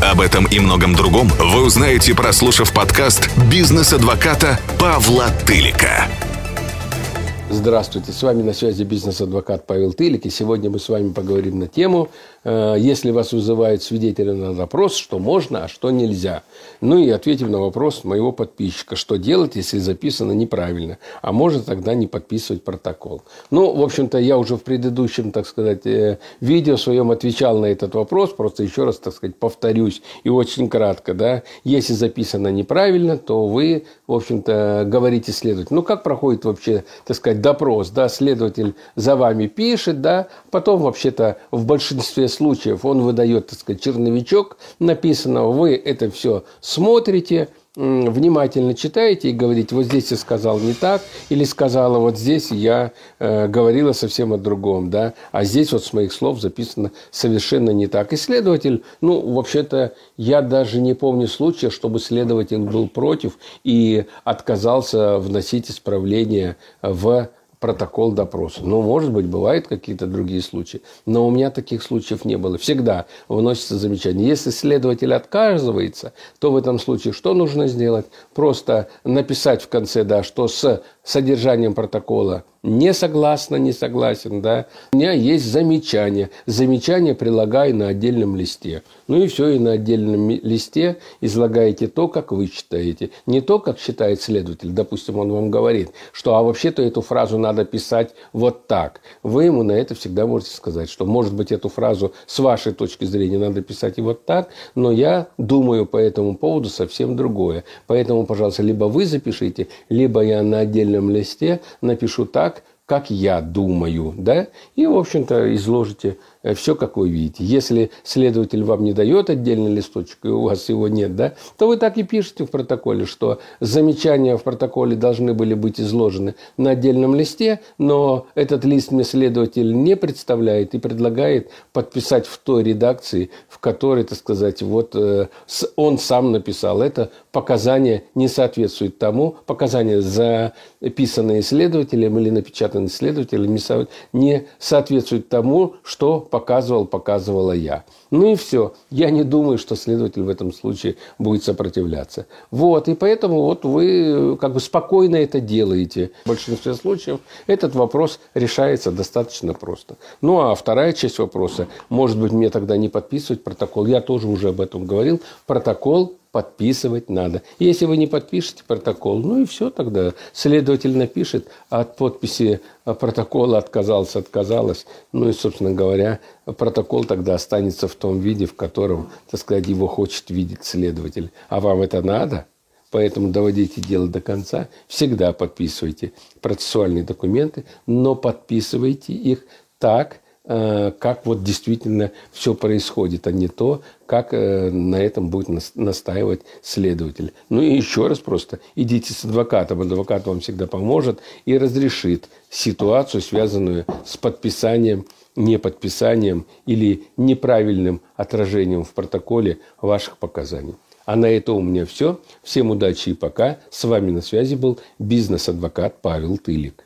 Об этом и многом другом вы узнаете, прослушав подкаст «Бизнес-адвоката» Павла Тылика. Здравствуйте, с вами на связи бизнес-адвокат Павел Тылик, и сегодня мы с вами поговорим на тему, э, если вас вызывают свидетели на допрос, что можно, а что нельзя. Ну и ответим на вопрос моего подписчика, что делать, если записано неправильно, а можно тогда не подписывать протокол. Ну, в общем-то, я уже в предыдущем, так сказать, э, видео своем отвечал на этот вопрос, просто еще раз, так сказать, повторюсь, и очень кратко, да, если записано неправильно, то вы, в общем-то, говорите следователю. Ну, как проходит вообще, так сказать, допрос, да, следователь за вами пишет, да, потом вообще-то в большинстве случаев он выдает, так сказать, черновичок написанного, вы это все смотрите, внимательно читаете и говорите, вот здесь я сказал не так, или сказала вот здесь я э, говорила совсем о другом, да, а здесь вот с моих слов записано совершенно не так. И следователь, ну, вообще-то, я даже не помню случая, чтобы следователь был против и отказался вносить исправления в протокол допроса. Ну, может быть, бывают какие-то другие случаи, но у меня таких случаев не было. Всегда выносится замечание. Если следователь отказывается, то в этом случае что нужно сделать? Просто написать в конце, да, что с содержанием протокола не согласна, не согласен, да. У меня есть замечание. Замечание прилагаю на отдельном листе. Ну и все, и на отдельном листе излагаете то, как вы считаете. Не то, как считает следователь. Допустим, он вам говорит, что а вообще-то эту фразу надо писать вот так. Вы ему на это всегда можете сказать, что может быть эту фразу с вашей точки зрения надо писать и вот так, но я думаю по этому поводу совсем другое. Поэтому, пожалуйста, либо вы запишите, либо я на отдельном листе напишу так, как я думаю, да, и, в общем-то, изложите все, как вы видите. Если следователь вам не дает отдельный листочек, и у вас его нет, да, то вы так и пишете в протоколе, что замечания в протоколе должны были быть изложены на отдельном листе, но этот лист мне следователь не представляет и предлагает подписать в той редакции, в которой, так сказать, вот э, он сам написал. Это показания не соответствует тому, показания записанные следователем или напечатанные следователем не соответствуют тому, что показывал, показывала я. Ну и все. Я не думаю, что следователь в этом случае будет сопротивляться. Вот. И поэтому вот вы как бы спокойно это делаете. В большинстве случаев этот вопрос решается достаточно просто. Ну а вторая часть вопроса, может быть, мне тогда не подписывать протокол. Я тоже уже об этом говорил. Протокол подписывать надо. Если вы не подпишете протокол, ну и все тогда. Следователь напишет, а от подписи протокола отказался, отказалась. Ну и, собственно говоря, протокол тогда останется в том виде, в котором, так сказать, его хочет видеть следователь. А вам это надо? Поэтому доводите дело до конца. Всегда подписывайте процессуальные документы, но подписывайте их так, Э, как вот действительно все происходит, а не то, как э, на этом будет настаивать следователь. Ну и еще раз просто идите с адвокатом, адвокат вам всегда поможет и разрешит ситуацию, связанную с подписанием, неподписанием или неправильным отражением в протоколе ваших показаний. А на это у меня все. Всем удачи и пока. С вами на связи был бизнес-адвокат Павел Тылик.